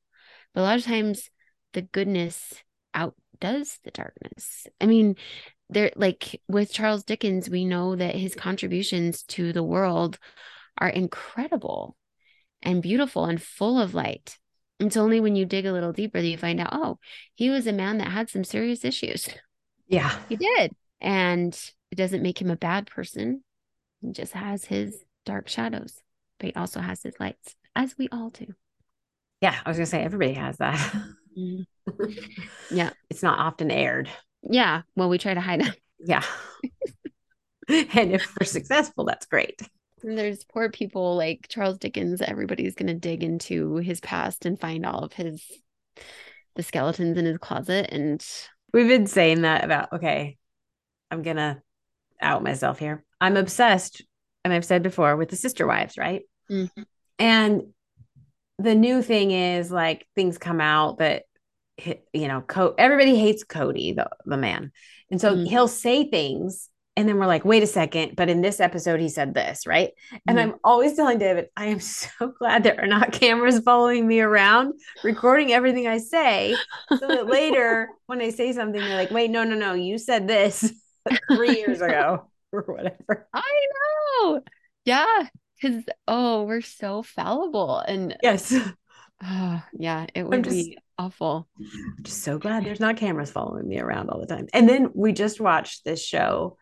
But a lot of times the goodness outdoes the darkness. I mean, there like with Charles Dickens, we know that his contributions to the world are incredible and beautiful and full of light. It's only when you dig a little deeper that you find out, oh, he was a man that had some serious issues. Yeah. He did. And it doesn't make him a bad person. He just has his dark shadows, but he also has his lights, as we all do. Yeah. I was gonna say everybody has that. Mhm. Yeah. It's not often aired. Yeah. Well, we try to hide it. Yeah. and if we're successful, that's great. And there's poor people like Charles Dickens. Everybody's going to dig into his past and find all of his the skeletons in his closet and We've been saying that about, okay, I'm going to out myself here. I'm obsessed, and I've said before, with the sister wives, right? Mhm. And the new thing is like things come out that, you know, Co- everybody hates Cody, the, the man. And so Mhm. he'll say things. And then we're like, wait a second, but in this episode, he said this, right? And Mhm. I'm always telling David, I am so glad there are not cameras following me around, recording everything I say, so that later when I say something, they're like, wait, no, no, no, you said this three years ago or whatever. I know. Yeah. Cause oh, we're so fallible. And Yes. Oh, yeah, it would just- be awful. Just so glad there's not cameras following me around all the time. And then we just watched this show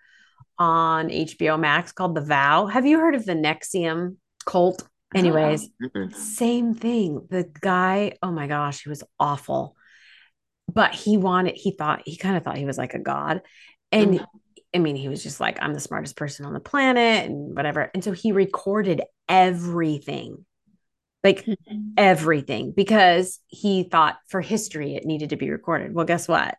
on HBO Max called The Vow. Have you heard of the NXIVM cult? Anyways, same thing. The guy, oh my gosh, he was awful. But he wanted, he thought, he kind of thought he was like a god. And Mhm. I mean, he was just like, I'm the smartest person on the planet and whatever. And so he recorded everything, like everything, because he thought for history it needed to be recorded. Well, guess what?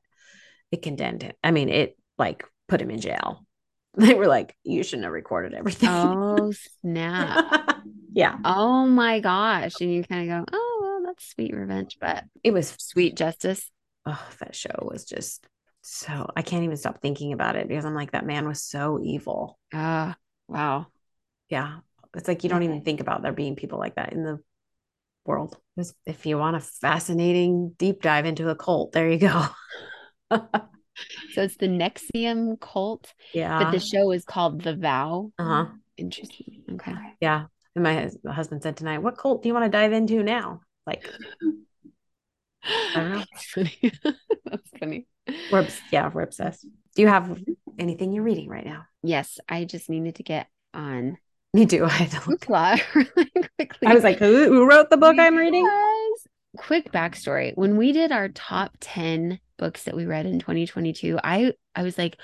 It condemned him. I mean, it like put him in jail. They were like, you shouldn't have recorded everything. Oh snap. yeah. Oh my gosh. And you kind of go, oh, well, that's sweet revenge, but It was sweet justice. oh, that show was just so I can't even stop thinking about it because I'm like, that man was so evil. Ah, wow. Yeah. It's like you don't even think about there being people like that in the world. If you want a fascinating deep dive into a cult, there you go. So it's the NXIVM cult, yeah. but the show is called The Vow. uh-huh. Interesting. Okay. Yeah. And my husband said tonight, what cult do you want to dive into now? Like don't know. That's funny. That's funny. we're yeah, we're obsessed. Do you have anything you're reading right now? Yes, I just needed to get on Me too. I had to look. Hoopla really quickly. I was like, who, who wrote the book I'm reading? Because- Quick backstory. When we did our top 10 books that we read in 2022, I I was like,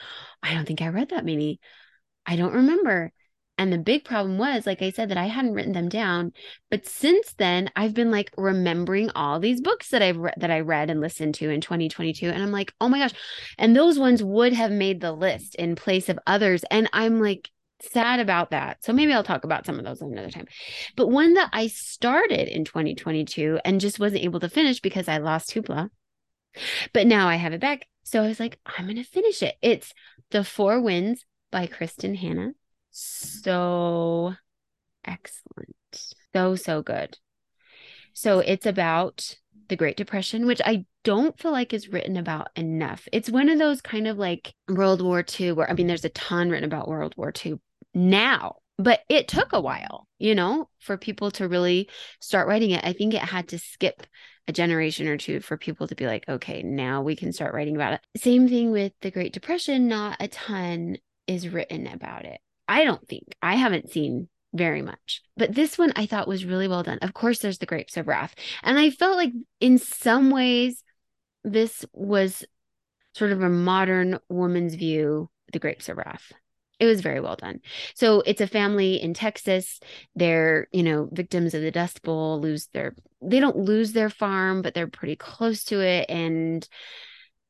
I don't think I read that many. I don't remember. And the big problem was, like I said, that I hadn't written them down. But since then, I've been like remembering all these books that I've read that I read and listened to in 2022. And I'm like, oh my gosh. And those ones would have made the list in place of others. And I'm like sad about that. So maybe I'll talk about some of those another time. But one that I started in 2022 and just wasn't able to finish because I lost Hoopla. But now I have it back. So I was like, I'm going to finish it. It's The Four Winds by Kristin Hannah. So excellent. So, so good. So it's about the Great Depression, which I don't feel like is written about enough. It's one of those kind of like World War II, where I mean, there's a ton written about World War II now, but it took a while, you know, for people to really start writing it. I think it had to skip a generation or two for people to be like, okay, now we can start writing about it. Same thing with the Great Depression, not a ton is written about it. I don't think. I haven't seen very much. But this one I thought was really well done. Of course, there's the Grapes of Wrath. And I felt like in some ways, this was sort of a modern woman's view, the Grapes of Wrath. It was very well done. So it's a family in Texas. They're, you know, victims of the Dust Bowl, lose their, they don't lose their farm, but they're pretty close to it. And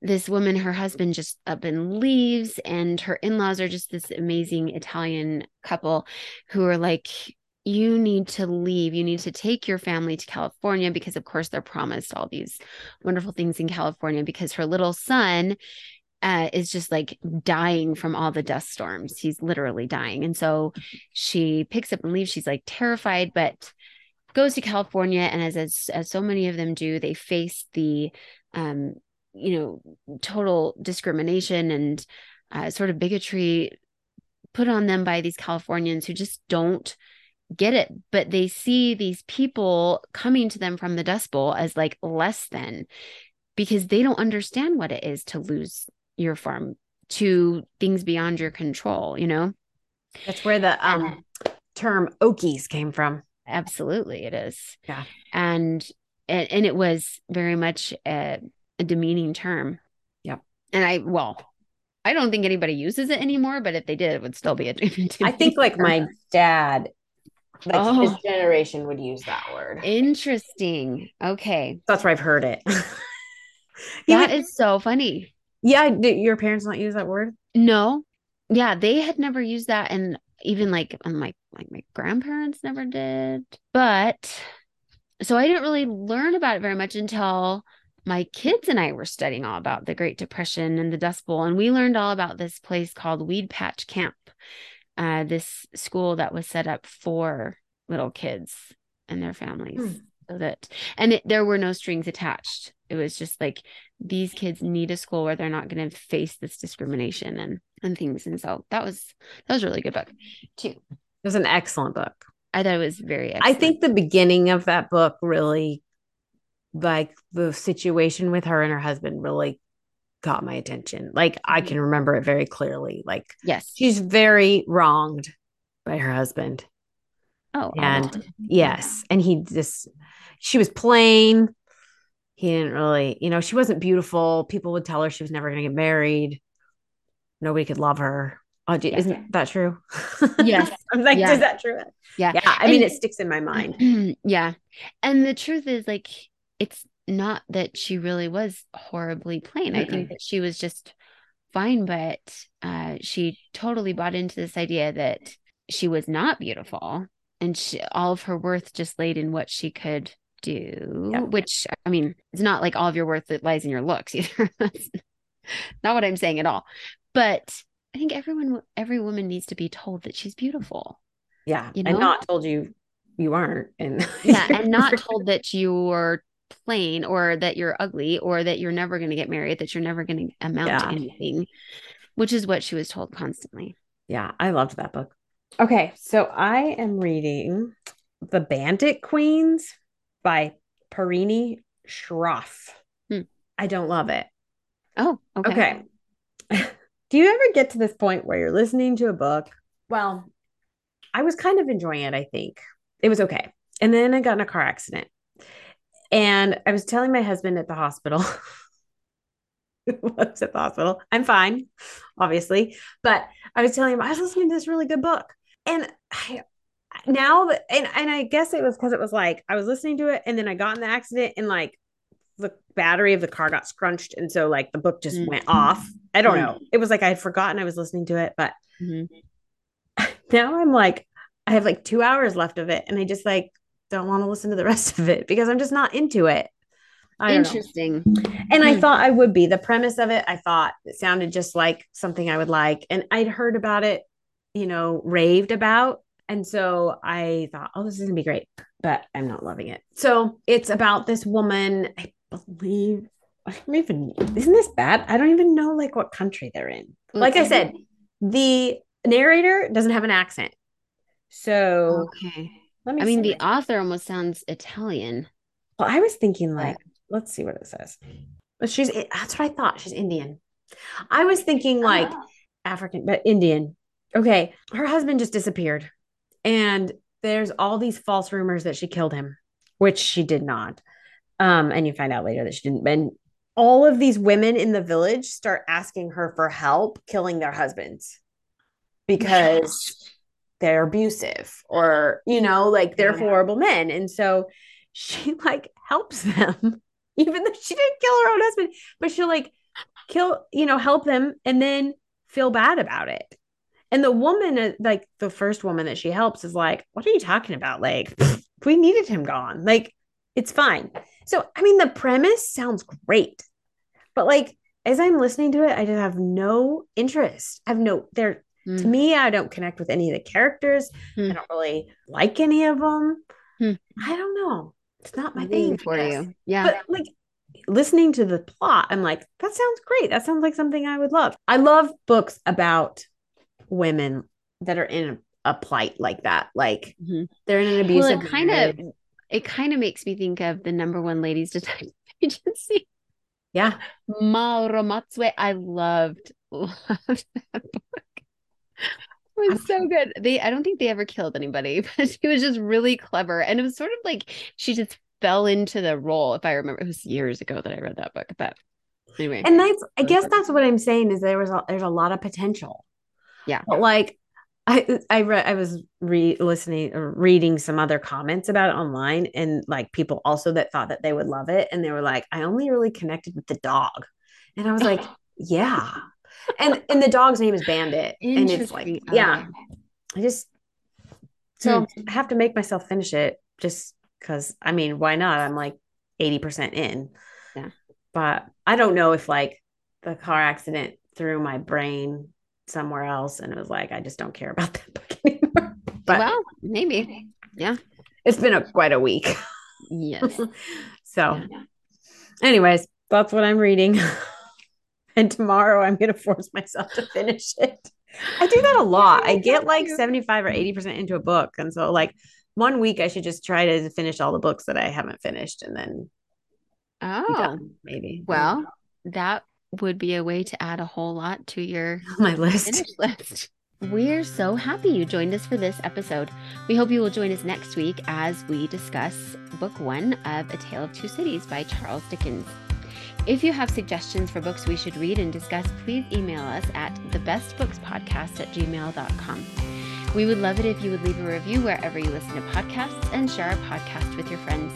this woman, her husband just up and leaves, and her in laws are just this amazing Italian couple who are like, you need to leave. You need to take your family to California because, of course, they're promised all these wonderful things in California because her little son uh, is just like dying from all the dust storms. He's literally dying. And so she picks up and leaves. She's like terrified, but goes to California. And as, as, as so many of them do, they face the, um, you know, total discrimination and uh, sort of bigotry put on them by these Californians who just don't get it. But they see these people coming to them from the Dust Bowl as like less than because they don't understand what it is to lose your farm to things beyond your control, you know? That's where the um term Okies came from. Absolutely, it is. Yeah. And and, it was very much a, a demeaning term. Yep. And I well, I don't think anybody uses it anymore, but if they did, it would still be a demeaning I think like term. my dad Like Oh. his generation would use that word. Interesting. Okay. That's where I've heard it. That Even- is so funny. Yeah. Did your parents not use that word? No. Yeah, they had never used that and even like um, my like my grandparents never did. But so I didn't really learn about it very much until my kids and I were studying all about the Great Depression and the Dust Bowl and we learned all about this place called Weed Patch Camp. Uh this school that was set up for little kids and their families. Hmm. So that and it, there were no strings attached. It was just like these kids need a school where they're not going to face this discrimination and and things and so that was that was a really good book too It was an excellent book. i thought it was very I think the beginning of that book really, like the situation with her and her husband, really got my attention. Like I can remember it very clearly. Like yes she's very wronged by her husband. Oh and. Yes. And he just, she was plain. He didn't really, you know, she wasn't beautiful. People would tell her she was never going to get married. Nobody could love her. Oh, do, Yeah. isn't that true? Yes. I'm like, Yeah. is that true? yeah Yeah. I mean, it sticks in my mind. yeah and the truth is like it's not that she really was horribly plain i think that she was just fine but uh she totally bought into this idea that she was not beautiful and she, all of her worth just laid in what she could do Yeah. which i mean it's not like all of your worth that lies in your looks either that's not what i'm saying at all but i think everyone every woman needs to be told that she's beautiful Yeah. You and know? not told you you aren't. And yeah and not told that you're plain or that you're ugly or that you're never going to get married that you're never going to amount to anything which is what she was told constantly Yeah, I loved that book. Okay, so I am reading The Bandit Queens by Parini Shroff. Hmm. I don't love it. oh okay Okay. Do you ever get to this point where you're listening to a book? Well, I was kind of enjoying it, I think. It was okay. And then I got in a car accident. And I was telling my husband at the hospital, was at the hospital. I'm fine, obviously. But I was telling him I was listening to this really good book. And I, now that and, and I guess it was because it was like I was listening to it and then I got in the accident and like the battery of the car got scrunched and so like the book just Mm. went off. I don't Mm. know. It was like I had forgotten I was listening to it, but Mhm. now I'm like I have like 2 hours left of it and I just like don't want to listen to the rest of it because I'm just not into it. I don't know. interesting And I Hmm. thought I would be. The premise of it, I thought it sounded just like something I would like. And I'd heard about it, you know, raved about. And so I thought, oh, this is going to be great. But I'm not loving it. So it's about this woman, I believe. I don't even, isn't this bad? I don't even know like what country they're in. Like I said, the narrator doesn't have an accent. So okay let me i mean the author almost sounds italian Well, I was thinking like, let's see what it says. But she's that's what I thought. She's Indian. I was thinking ah. like Oh. African, but Indian. Okay. Her husband just disappeared. And there's all these false rumors that she killed him, which she did not. Um, and you find out later that she didn't. And all of these women in the village start asking her for help killing their husbands because they're abusive or you know like they're Yeah. horrible men and so she like helps them even though she didn't kill her own husband but she'll like kill you know help them and then feel bad about it and the woman uh, like the first woman that she helps is like what are you talking about? Like we needed him gone. Like it's fine. So i mean the premise sounds great but like as i'm listening to it i just have no interest. I have no there to Hmm. me i don't connect with any of the characters. Hmm. i don't really like any of them. Hmm. i don't know. It's not my thing for you. yeah. But like listening to the plot i'm like that sounds great. That sounds like something i would love. I love books about women that are in a, a plight like that like Mhm. they're in an well abusive it kind of it kind of makes me think of the number one ladies detective agency yeah Mma Ramotswe. I loved loved that book. It was so good. They I don't think they ever killed anybody, but she was just really clever. And it was sort of like she just fell into the role, if I remember. It was years ago that I read that book. But anyway. and that's i guess that's what i'm saying is there was a, there's a lot of potential Yeah. but like I I read I was re listening or reading some other comments about it online and like people also that thought that they would love it and they were like I only really connected with the dog. And I was like yeah. And and the dog's name is Bandit and it's like yeah. I just so hmm. I have to make myself finish it just because I mean why not? I'm like 80% in. Yeah. But I don't know if like the car accident threw my brain somewhere else and it was like i just don't care about that book anymore. But well maybe. Yeah. it's been a quite a week. Yes. So yeah. anyways that's what i'm reading. And tomorrow i'm going to force myself to finish it. I do that a lot. I get like 75 or 80% into a book and so like one week i should just try to finish all the books that i haven't finished and then oh. maybe. Well that would be a way to add a whole lot to your my list. list. We're so happy you joined us for this episode. We hope you will join us next week as we discuss book one of A Tale of Two Cities by Charles Dickens. If you have suggestions for books we should read and discuss, please email us at thebestbookspodcast at gmail.com. We would love it if you would leave a review wherever you listen to podcasts and share our podcast with your friends.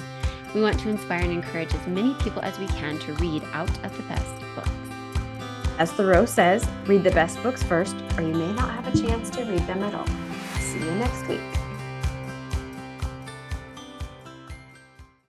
We want to inspire and encourage as many people as we can to read out of the best books. As Thoreau says, read the best books first, or you may not have a chance to read them at all. See you next week.